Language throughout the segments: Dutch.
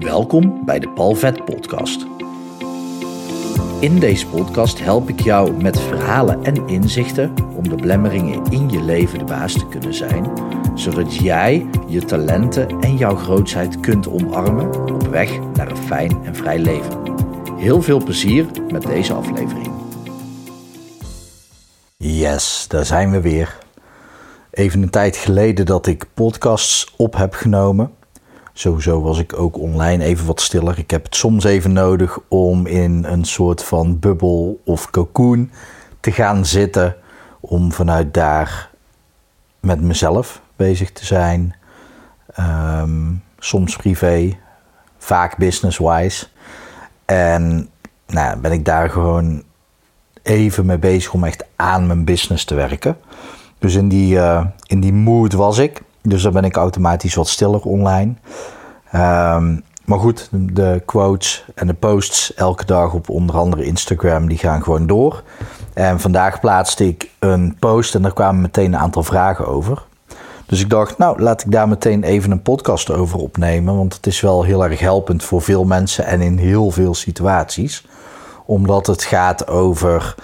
Welkom bij de Palvet Podcast. In deze podcast help ik jou met verhalen en inzichten om de blemmeringen in je leven de baas te kunnen zijn, zodat jij je talenten en jouw grootsheid kunt omarmen op weg naar een fijn en vrij leven. Heel veel plezier met deze aflevering. Yes, daar zijn we weer. Even een tijd geleden dat ik podcasts op heb genomen. Sowieso was ik ook online even wat stiller. Ik heb het soms even nodig om in een soort van bubbel of cocoon te gaan zitten. Om vanuit daar met mezelf bezig te zijn. Ehm, soms privé, vaak business-wise. En nou, ben ik daar gewoon even mee bezig om echt aan mijn business te werken. Dus in die, uh, in die mood was ik. Dus dan ben ik automatisch wat stiller online. Um, maar goed, de quotes en de posts elke dag op onder andere Instagram, die gaan gewoon door. En vandaag plaatste ik een post en daar kwamen meteen een aantal vragen over. Dus ik dacht, nou, laat ik daar meteen even een podcast over opnemen. Want het is wel heel erg helpend voor veel mensen en in heel veel situaties. Omdat het gaat over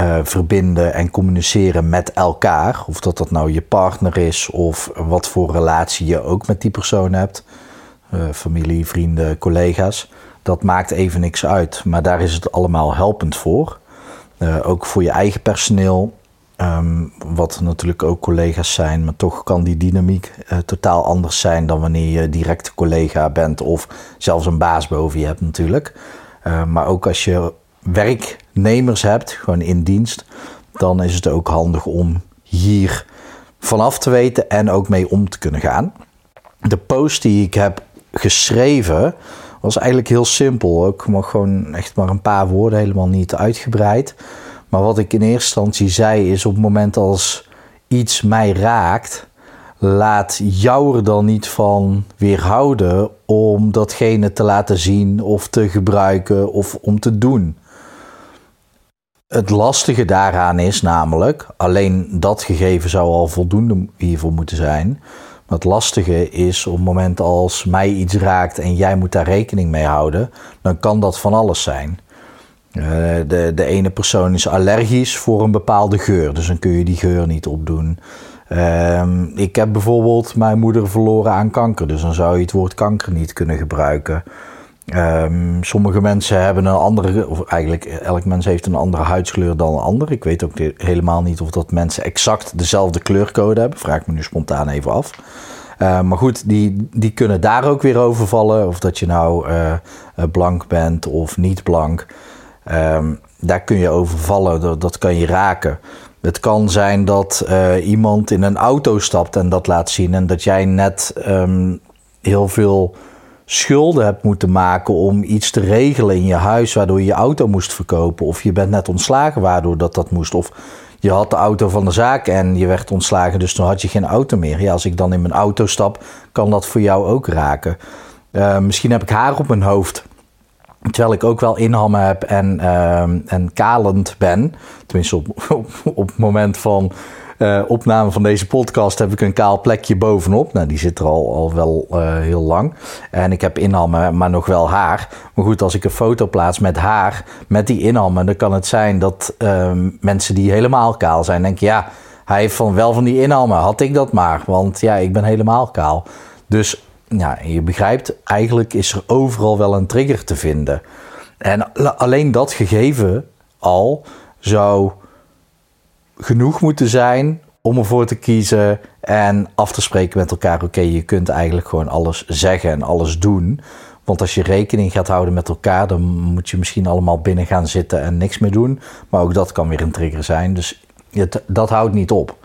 uh, verbinden en communiceren met elkaar. Of dat dat nou je partner is of wat voor relatie je ook met die persoon hebt. Uh, familie, vrienden, collega's. Dat maakt even niks uit. Maar daar is het allemaal helpend voor. Uh, ook voor je eigen personeel. Um, wat natuurlijk ook collega's zijn, maar toch kan die dynamiek totaal anders zijn dan wanneer je direct collega bent of zelfs een baas boven je hebt natuurlijk. maar ook als je werknemers hebt, gewoon in dienst, dan is het ook handig om hier vanaf te weten en ook mee om te kunnen gaan. De post die ik heb geschreven was eigenlijk heel simpel. Ik mag gewoon echt maar een paar woorden, helemaal niet uitgebreid. Maar wat ik in eerste instantie zei is op het moment als iets mij raakt, laat jou er dan niet van weerhouden om datgene te laten zien of te gebruiken of om te doen. Het lastige daaraan is namelijk, alleen dat gegeven zou al voldoende hiervoor moeten zijn. Maar het lastige is op het moment als mij iets raakt en jij moet daar rekening mee houden, dan kan dat van alles zijn. Uh, de, de ene persoon is allergisch voor een bepaalde geur, dus dan kun je die geur niet opdoen. Uh, ik heb bijvoorbeeld mijn moeder verloren aan kanker, dus dan zou je het woord kanker niet kunnen gebruiken. Um, sommige mensen hebben een andere, of eigenlijk elk mens heeft een andere huidskleur dan een ander. Ik weet ook helemaal niet of dat mensen exact dezelfde kleurcode hebben. Vraag ik me nu spontaan even af. Uh, maar goed, die, die kunnen daar ook weer over vallen. Of dat je nou uh, blank bent of niet blank. Um, daar kun je over vallen, dat, dat, kan je raken. Het kan zijn dat uh, iemand in een auto stapt en dat laat zien. En dat jij net heel veel schulden hebt moeten maken om iets te regelen in je huis, waardoor je je auto moest verkopen. Of je bent net ontslagen, waardoor dat, dat moest. Of je had de auto van de zaak en je werd ontslagen, dus toen had je geen auto meer. Ja, als ik dan in mijn auto stap, kan dat voor jou ook raken. Uh, misschien heb ik haar op mijn hoofd. Terwijl ik ook wel inhammen heb en, uh, en kalend ben. Tenminste, op, op, op het moment van uh, opname van deze podcast heb ik een kaal plekje bovenop. Nou, die zit er al, al wel uh, heel lang. En ik heb inhammen, maar nog wel haar. Maar goed, als ik een foto plaats met haar, met die inhammen, dan kan het zijn dat uh, mensen die helemaal kaal zijn, denken: ja, hij heeft van, wel van die inhammen. Had ik dat maar, want ja, ik ben helemaal kaal. Dus je begrijpt, eigenlijk is er overal wel een trigger te vinden. En alleen dat gegeven al zou genoeg moeten zijn om ervoor te kiezen en af te spreken met elkaar. Oké, je kunt eigenlijk gewoon alles zeggen en alles doen. Want als je rekening gaat houden met elkaar, dan moet je misschien allemaal binnen gaan zitten en niks meer doen. Maar ook dat kan weer een trigger zijn. Dus dat houdt niet op.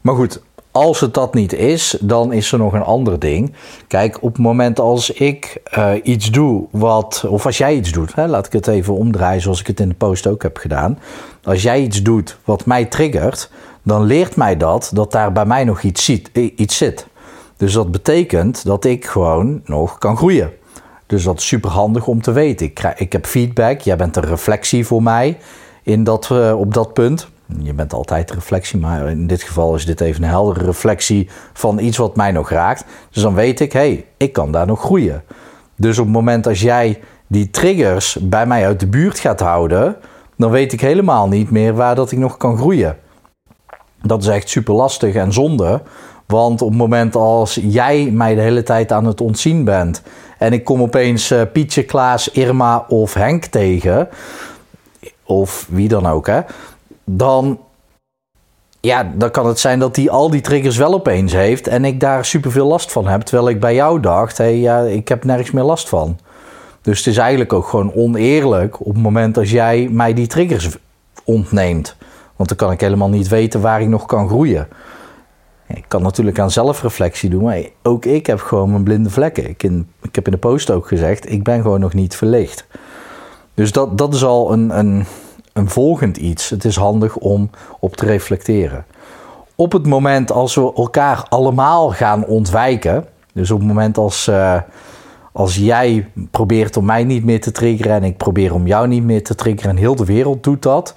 Maar goed, als het dat niet is, dan is er nog een ander ding. Kijk, op het moment als ik uh, iets doe wat, of als jij iets doet, hè, laat ik het even omdraaien zoals ik het in de post ook heb gedaan. Als jij iets doet wat mij triggert, dan leert mij dat dat daar bij mij nog iets, iets zit. Dus dat betekent dat ik gewoon nog kan groeien. Dus dat is super handig om te weten. Ik, krijg, ik heb feedback, jij bent een reflectie voor mij in dat, uh, op dat punt. Je bent altijd reflectie, maar in dit geval is dit even een heldere reflectie van iets wat mij nog raakt. Dus dan weet ik, hé, hey, ik kan daar nog groeien. Dus op het moment als jij die triggers bij mij uit de buurt gaat houden, dan weet ik helemaal niet meer waar dat ik nog kan groeien. Dat is echt super lastig en zonde. Want op het moment als jij mij de hele tijd aan het ontzien bent en ik kom opeens uh, Pietje, Klaas, Irma of Henk tegen, of wie dan ook, hè, dan, ja, dan kan het zijn dat hij al die triggers wel opeens heeft en ik daar super veel last van heb. Terwijl ik bij jou dacht, hé, hey, ja, ik heb nergens meer last van. Dus het is eigenlijk ook gewoon oneerlijk op het moment als jij mij die triggers ontneemt. Want dan kan ik helemaal niet weten waar ik nog kan groeien. Ik kan natuurlijk aan zelfreflectie doen, maar ook ik heb gewoon mijn blinde vlekken. Ik, in, ik heb in de post ook gezegd, ik ben gewoon nog niet verlicht. Dus dat, dat is al een, een, een volgend iets. Het is handig om op te reflecteren. Op het moment als we elkaar allemaal gaan ontwijken, dus op het moment als, uh, als jij probeert om mij niet meer te triggeren en ik probeer om jou niet meer te triggeren en heel de wereld doet dat,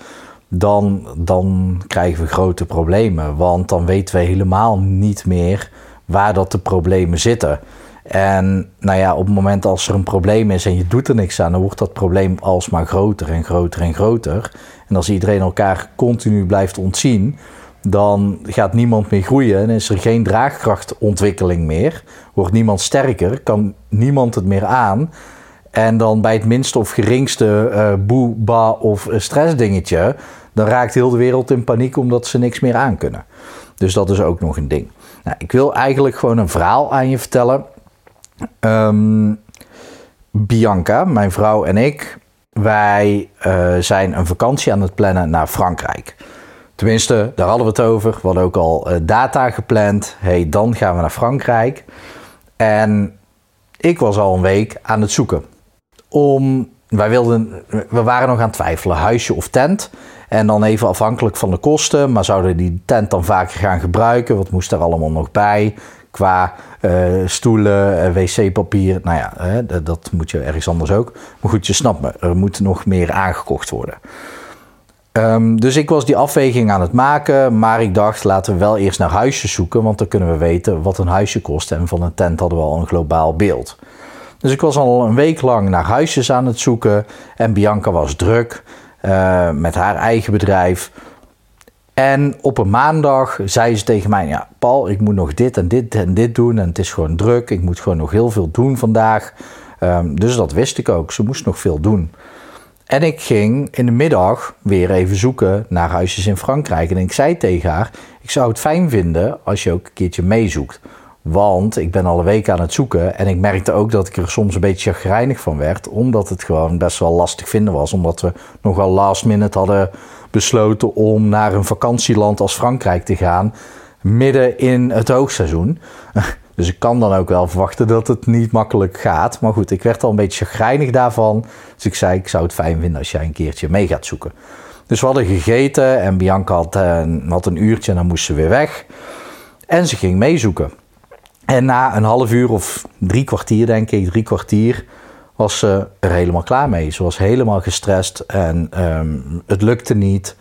dan, dan krijgen we grote problemen. Want dan weten we helemaal niet meer waar dat de problemen zitten. En nou ja, op het moment als er een probleem is en je doet er niks aan, dan wordt dat probleem alsmaar groter en groter en groter. En als iedereen elkaar continu blijft ontzien, dan gaat niemand meer groeien en is er geen draagkrachtontwikkeling meer. Wordt niemand sterker, kan niemand het meer aan. En dan bij het minste of geringste uh, boe, ba of stressdingetje, dan raakt heel de wereld in paniek omdat ze niks meer aan kunnen. Dus dat is ook nog een ding. Nou, ik wil eigenlijk gewoon een verhaal aan je vertellen. Ehm, Bianca, mijn vrouw en ik, wij uh, zijn een vakantie aan het plannen naar Frankrijk. Tenminste, daar hadden we het over. We hadden ook al uh, data gepland. hey, dan gaan we naar Frankrijk. En ik was al een week aan het zoeken. Om, wij wilden, we waren nog aan het twijfelen, huisje of tent. En dan even afhankelijk van de kosten. Maar zouden die tent dan vaker gaan gebruiken? Wat moest er allemaal nog bij? Qua uh, stoelen, wc-papier. Nou ja, hè, dat moet je ergens anders ook. Maar goed, je snapt me. Er moet nog meer aangekocht worden. Um, dus ik was die afweging aan het maken. Maar ik dacht, laten we wel eerst naar huisjes zoeken. Want dan kunnen we weten wat een huisje kost. En van een tent hadden we al een globaal beeld. Dus ik was al een week lang naar huisjes aan het zoeken. En Bianca was druk uh, met haar eigen bedrijf. En op een maandag zei ze tegen mij: Ja, Paul, ik moet nog dit en dit en dit doen. En het is gewoon druk. Ik moet gewoon nog heel veel doen vandaag. Um, dus dat wist ik ook. Ze moest nog veel doen. En ik ging in de middag weer even zoeken naar huisjes in Frankrijk. En ik zei tegen haar: Ik zou het fijn vinden als je ook een keertje meezoekt. Want ik ben al een week aan het zoeken. En ik merkte ook dat ik er soms een beetje chagrijnig van werd. Omdat het gewoon best wel lastig vinden was. Omdat we nogal last minute hadden besloten om naar een vakantieland als Frankrijk te gaan. Midden in het hoogseizoen. Dus ik kan dan ook wel verwachten dat het niet makkelijk gaat. Maar goed, ik werd al een beetje chagrijnig daarvan. Dus ik zei, ik zou het fijn vinden als jij een keertje mee gaat zoeken. Dus we hadden gegeten en Bianca had, uh, had een uurtje en dan moest ze weer weg. En ze ging meezoeken. En na een half uur of drie kwartier, denk ik, drie kwartier, was ze er helemaal klaar mee. Ze was helemaal gestrest en um, het lukte niet.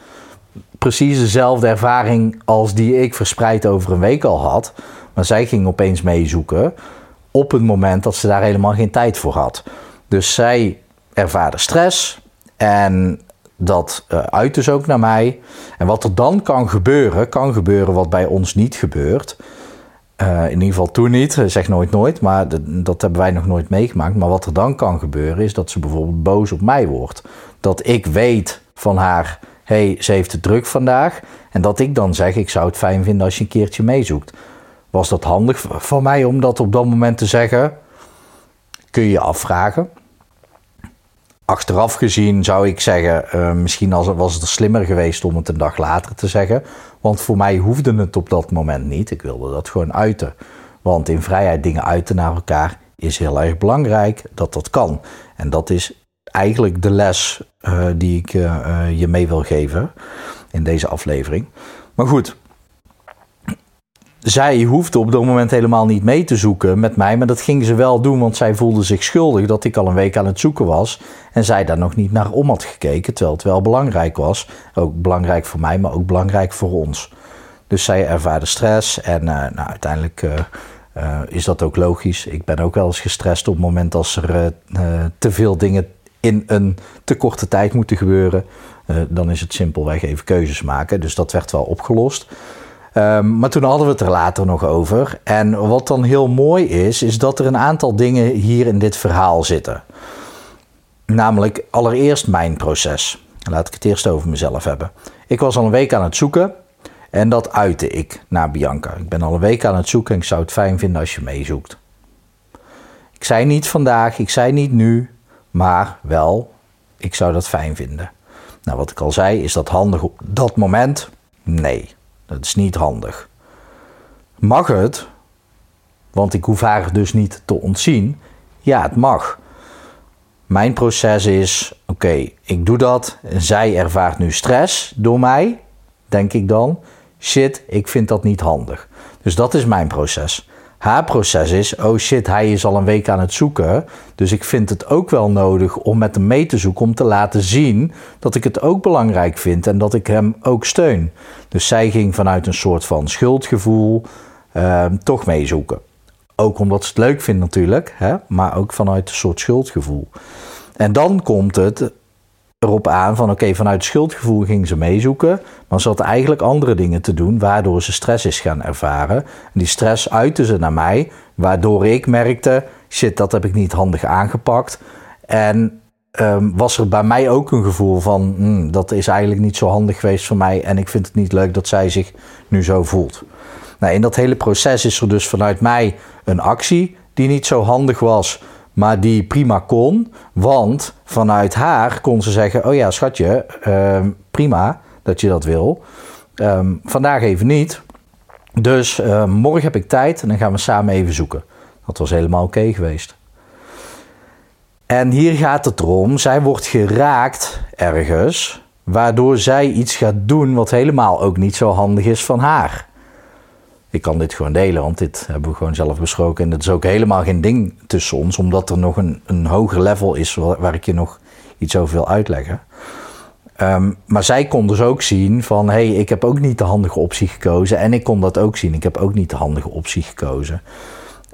Precies dezelfde ervaring als die ik verspreid over een week al had. Maar zij ging opeens meezoeken op het moment dat ze daar helemaal geen tijd voor had. Dus zij ervaarde stress en dat uh, uit dus ook naar mij. En wat er dan kan gebeuren, kan gebeuren wat bij ons niet gebeurt. Uh, in ieder geval toen niet, zeg nooit nooit, maar dat hebben wij nog nooit meegemaakt. Maar wat er dan kan gebeuren is dat ze bijvoorbeeld boos op mij wordt. Dat ik weet van haar, hey, ze heeft het druk vandaag. En dat ik dan zeg, ik zou het fijn vinden als je een keertje meezoekt. Was dat handig van mij om dat op dat moment te zeggen? Kun je je afvragen. Achteraf gezien zou ik zeggen, uh, misschien was het slimmer geweest om het een dag later te zeggen. Want voor mij hoefde het op dat moment niet. Ik wilde dat gewoon uiten. Want in vrijheid dingen uiten naar elkaar is heel erg belangrijk dat dat kan. En dat is eigenlijk de les uh, die ik uh, je mee wil geven in deze aflevering. Maar goed, zij hoefde op dat moment helemaal niet mee te zoeken met mij, maar dat ging ze wel doen, want zij voelde zich schuldig dat ik al een week aan het zoeken was en zij daar nog niet naar om had gekeken, terwijl het wel belangrijk was. Ook belangrijk voor mij, maar ook belangrijk voor ons. Dus zij ervaarde stress en uh, nou, uiteindelijk uh, Uh, is dat ook logisch? Ik ben ook wel eens gestrest op het moment als er te veel dingen in een te korte tijd moeten gebeuren. dan is het simpelweg even keuzes maken. Dus dat werd wel opgelost. Um, maar toen hadden we het er later nog over. En wat dan heel mooi is, is dat er een aantal dingen hier in dit verhaal zitten. Namelijk allereerst mijn proces. Laat ik het eerst over mezelf hebben. Ik was al een week aan het zoeken en dat uitte ik naar Bianca. Ik ben al een week aan het zoeken en ik zou het fijn vinden als je meezoekt. Ik zei niet vandaag, ik zei niet nu, maar wel, ik zou dat fijn vinden. Nou, wat ik al zei, is dat handig op dat moment? Nee, dat is niet handig. Mag het? Want ik hoef haar dus niet te ontzien. Ja, het mag. Mijn proces is: oké, ik doe dat. Zij ervaart nu stress door mij, denk ik dan. Shit, ik vind dat niet handig. Dus dat is mijn proces. Haar proces is: oh shit, hij is al een week aan het zoeken. Dus ik vind het ook wel nodig om met hem mee te zoeken. Om te laten zien dat ik het ook belangrijk vind en dat ik hem ook steun. Dus zij ging vanuit een soort van schuldgevoel uh, toch meezoeken. Ook omdat ze het leuk vindt natuurlijk, hè? maar ook vanuit een soort schuldgevoel. En dan komt het erop aan van oké, vanuit schuldgevoel ging ze meezoeken, maar ze had eigenlijk andere dingen te doen waardoor ze stress is gaan ervaren. En die stress uitte ze naar mij, waardoor ik merkte, shit, dat heb ik niet handig aangepakt. En um, was er bij mij ook een gevoel van, hmm, dat is eigenlijk niet zo handig geweest voor mij en ik vind het niet leuk dat zij zich nu zo voelt. Nou, in dat hele proces is er dus vanuit mij een actie die niet zo handig was, maar die prima kon. Want vanuit haar kon ze zeggen: Oh ja, schatje, uh, prima dat je dat wil. Ehm, vandaag even niet. Dus uh, morgen heb ik tijd en dan gaan we samen even zoeken. Dat was helemaal oké geweest. En hier gaat het erom: zij wordt geraakt ergens, waardoor zij iets gaat doen wat helemaal ook niet zo handig is van haar ik kan dit gewoon delen, want dit hebben we gewoon zelf besproken. En dat is ook helemaal geen ding tussen ons, omdat er nog een, een hoger level is waar, ik je nog iets over wil uitleggen. Ehm, maar zij kon dus ook zien van, hé, hey, ik heb ook niet de handige optie gekozen. En ik kon dat ook zien, ik heb ook niet de handige optie gekozen.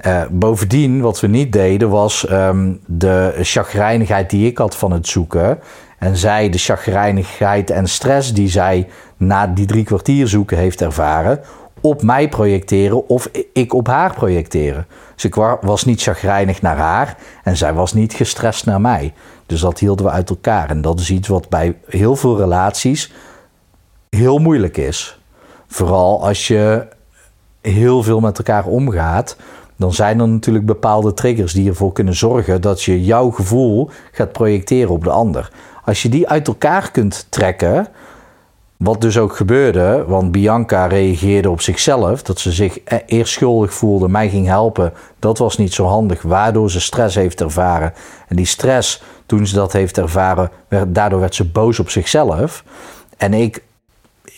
Uh, bovendien, wat we niet deden, was um, de chagrijnigheid die ik had van het zoeken. En zij de chagrijnigheid en stress die zij na die drie kwartier zoeken heeft ervaren op mij projecteren of ik op haar projecteren. Dus ik was niet chagrijnig naar haar en zij was niet gestrest naar mij. Dus dat hielden we uit elkaar. En dat is iets wat bij heel veel relaties heel moeilijk is. Vooral als je heel veel met elkaar omgaat, dan zijn er natuurlijk bepaalde triggers die ervoor kunnen zorgen dat je jouw gevoel gaat projecteren op de ander. Als je die uit elkaar kunt trekken, wat dus ook gebeurde, want Bianca reageerde op zichzelf, dat ze zich e- eerst schuldig voelde, mij ging helpen, dat was niet zo handig, waardoor ze stress heeft ervaren. En die stress, toen ze dat heeft ervaren, werd, daardoor werd ze boos op zichzelf. En ik,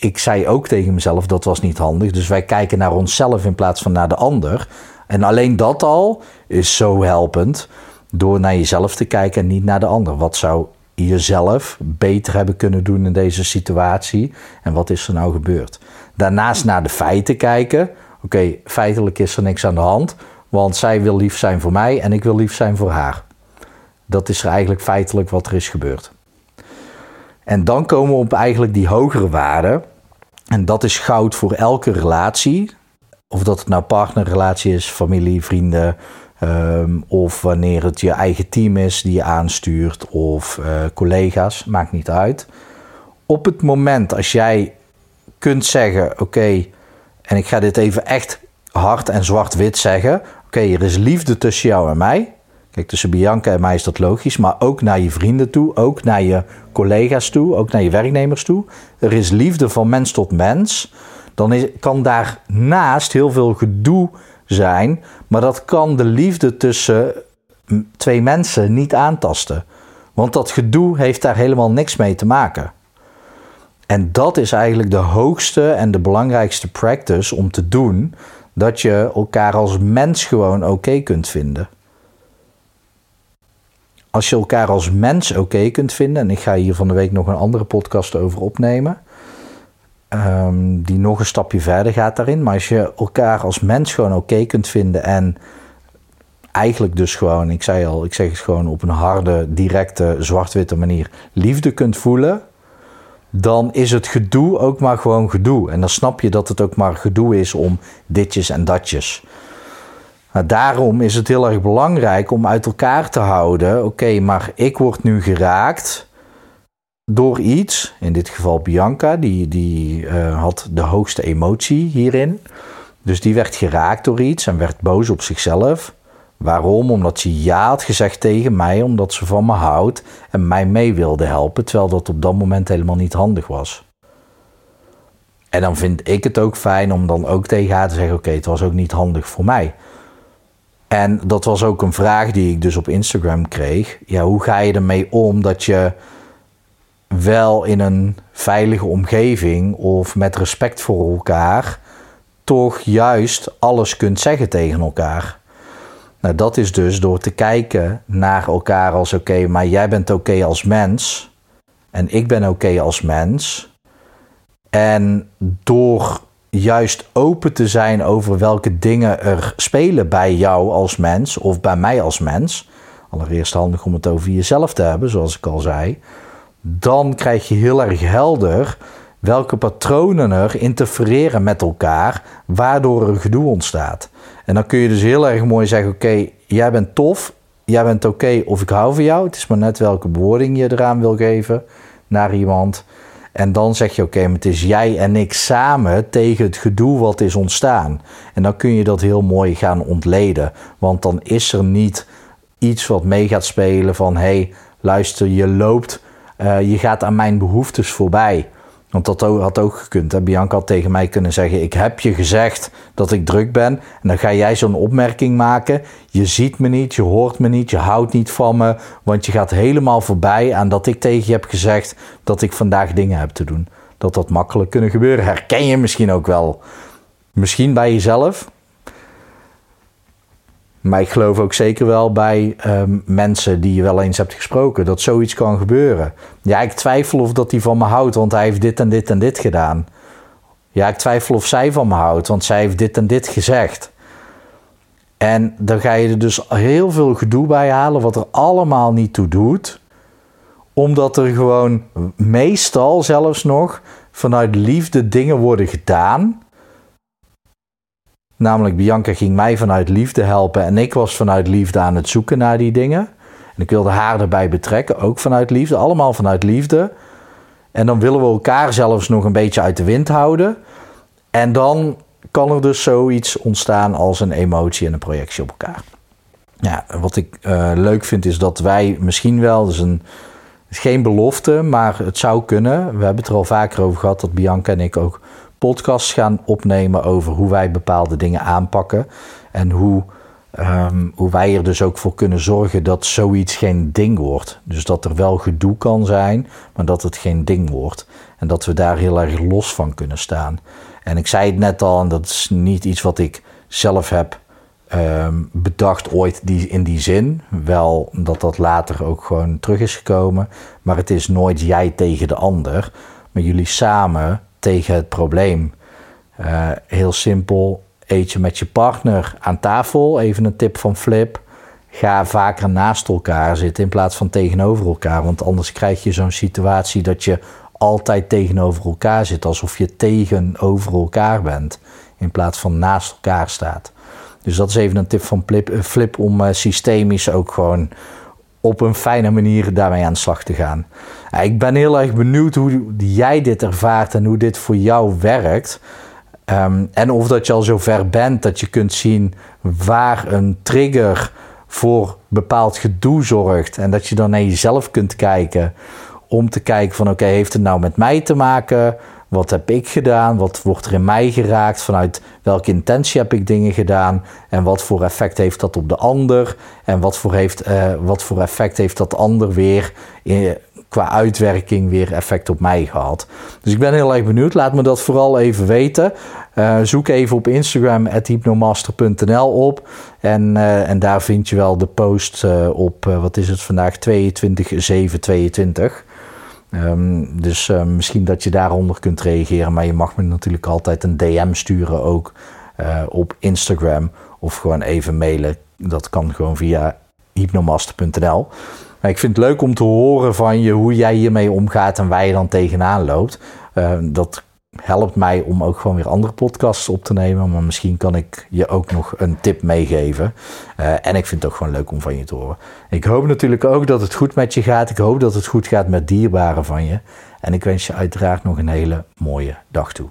ik zei ook tegen mezelf, dat was niet handig. Dus wij kijken naar onszelf in plaats van naar de ander. En alleen dat al is zo helpend, door naar jezelf te kijken en niet naar de ander. Wat zou jezelf beter hebben kunnen doen in deze situatie en wat is er nou gebeurd. Daarnaast naar de feiten kijken. Oké, feitelijk is er niks aan de hand, want zij wil lief zijn voor mij en ik wil lief zijn voor haar. Dat is er eigenlijk feitelijk wat er is gebeurd. En dan komen we op eigenlijk die hogere waarden. En dat is goud voor elke relatie. Of dat het nou partnerrelatie is, familie, vrienden, Um, of wanneer het je eigen team is die je aanstuurt of uh, collega's, maakt niet uit. Op het moment als jij kunt zeggen: Oké, en ik ga dit even echt hard en zwart-wit zeggen. Oké, er is liefde tussen jou en mij. Kijk, tussen Bianca en mij is dat logisch, maar ook naar je vrienden toe, ook naar je collega's toe, ook naar je werknemers toe. Er is liefde van mens tot mens. Dan is, kan daarnaast heel veel gedoe zijn, maar dat kan de liefde tussen twee mensen niet aantasten. Want dat gedoe heeft daar helemaal niks mee te maken. En dat is eigenlijk de hoogste en de belangrijkste practice om te doen, dat je elkaar als mens gewoon oké kunt vinden. Als je elkaar als mens oké kunt vinden, en ik ga hier van de week nog een andere podcast over opnemen, ehm, die nog een stapje verder gaat daarin. Maar als je elkaar als mens gewoon oké kunt vinden en eigenlijk dus gewoon, ik zei al, ik zeg het gewoon op een harde, directe, zwart-witte manier, liefde kunt voelen, dan is het gedoe ook maar gewoon gedoe. En dan snap je dat het ook maar gedoe is om ditjes en datjes. Daarom is het heel erg belangrijk om uit elkaar te houden. Oké, maar ik word nu geraakt door iets. In dit geval Bianca, die, die uh, had de hoogste emotie hierin. Dus die werd geraakt door iets en werd boos op zichzelf. Waarom? Omdat ze ja had gezegd tegen mij, omdat ze van me houdt en mij mee wilde helpen, terwijl dat op dat moment helemaal niet handig was. En dan vind ik het ook fijn om dan ook tegen haar te zeggen: Oké, het was ook niet handig voor mij. En dat was ook een vraag die ik dus op Instagram kreeg. Ja, hoe ga je ermee om dat je wel in een veilige omgeving of met respect voor elkaar toch juist alles kunt zeggen tegen elkaar? Nou, dat is dus door te kijken naar elkaar als oké, maar jij bent oké als mens en ik ben oké als mens. En door juist open te zijn over welke dingen er spelen bij jou als mens of bij mij als mens. Allereerst handig om het over jezelf te hebben, zoals ik al zei. Dan krijg je heel erg helder welke patronen er interfereren met elkaar, waardoor er gedoe ontstaat. En dan kun je dus heel erg mooi zeggen: Oké, jij bent tof, jij bent oké of ik hou van jou. Het is maar net welke bewoording je eraan wil geven naar iemand. En dan zeg je: Oké, het is jij en ik samen tegen het gedoe wat is ontstaan. En dan kun je dat heel mooi gaan ontleden. Want dan is er niet iets wat mee gaat spelen van: hé, hey, luister, je loopt, uh, je gaat aan mijn behoeftes voorbij. Want dat had ook gekund. Hè? Bianca had tegen mij kunnen zeggen: Ik heb je gezegd dat ik druk ben. En dan ga jij zo'n opmerking maken. Je ziet me niet, je hoort me niet, je houdt niet van me. Want je gaat helemaal voorbij aan dat ik tegen je heb gezegd dat ik vandaag dingen heb te doen. Dat dat makkelijk kunnen gebeuren. Herken je misschien ook wel. Misschien bij jezelf, maar ik geloof ook zeker wel bij ehm, mensen die je wel eens hebt gesproken dat zoiets kan gebeuren. Ja, ik twijfel of dat hij van me houdt, want hij heeft dit en dit en dit gedaan. Ja, ik twijfel of zij van me houdt, want zij heeft dit en dit gezegd. En dan ga je er dus heel veel gedoe bij halen, wat er allemaal niet toe doet. Omdat er gewoon meestal zelfs nog vanuit liefde dingen worden gedaan Namelijk, Bianca ging mij vanuit liefde helpen en ik was vanuit liefde aan het zoeken naar die dingen. En ik wilde haar erbij betrekken, ook vanuit liefde, allemaal vanuit liefde. En dan willen we elkaar zelfs nog een beetje uit de wind houden. En dan kan er dus zoiets ontstaan als een emotie en een projectie op elkaar. Ja, wat ik uh, leuk vind is dat wij misschien wel, dus een, geen belofte, maar het zou kunnen. We hebben het er al vaker over gehad dat Bianca en ik ook podcasts gaan opnemen over hoe wij bepaalde dingen aanpakken. En hoe, um, hoe wij er dus ook voor kunnen zorgen dat zoiets geen ding wordt. Dus dat er wel gedoe kan zijn, maar dat het geen ding wordt. En dat we daar heel erg los van kunnen staan. En ik zei het net al, en dat is niet iets wat ik zelf heb um, bedacht ooit die, in die zin. Wel dat dat later ook gewoon terug is gekomen. Maar het is nooit jij tegen de ander. Maar jullie samen tegen het probleem. Uh, heel simpel, eet je met je partner aan tafel. Even een tip van Flip. Ga vaker naast elkaar zitten in plaats van tegenover elkaar. Want anders krijg je zo'n situatie dat je altijd tegenover elkaar zit. Alsof je tegenover elkaar bent. In plaats van naast elkaar staat. Dus dat is even een tip van Flip, eh, Flip om uh, systemisch ook gewoon op een fijne manier daarmee aan de slag te gaan. Ik ben heel erg benieuwd hoe jij dit ervaart en hoe dit voor jou werkt. Ehm, en of dat je al zo ver bent dat je kunt zien waar een trigger voor bepaald gedoe zorgt. En dat je dan naar jezelf kunt kijken om te kijken van oké, heeft het nou met mij te maken? Wat heb ik gedaan? Wat wordt er in mij geraakt? Vanuit welke intentie heb ik dingen gedaan? En wat voor effect heeft dat op de ander? En wat voor, heeft, uh, wat voor effect heeft dat ander weer in, qua uitwerking weer effect op mij gehad? Dus ik ben heel erg benieuwd. Laat me dat vooral even weten. Uh, zoek even op Instagram hypnomaster.nl op. En, uh, en daar vind je wel de post op, wat is het vandaag, 22 7 22. Ehm, dus uh, misschien dat je daaronder kunt reageren. Maar je mag me natuurlijk altijd een DM sturen ook uh, op Instagram. Of gewoon even mailen. Dat kan gewoon via hypnomaster.nl. Maar ik vind het leuk om te horen van je hoe jij hiermee omgaat en waar je dan tegenaan loopt. Uh, dat helpt mij om ook gewoon weer andere podcasts op te nemen. Maar misschien kan ik je ook nog een tip meegeven. Uh, en ik vind het ook gewoon leuk om van je te horen. Ik hoop natuurlijk ook dat het goed met je gaat. Ik hoop dat het goed gaat met dierbaren van je. En ik wens je uiteraard nog een hele mooie dag toe.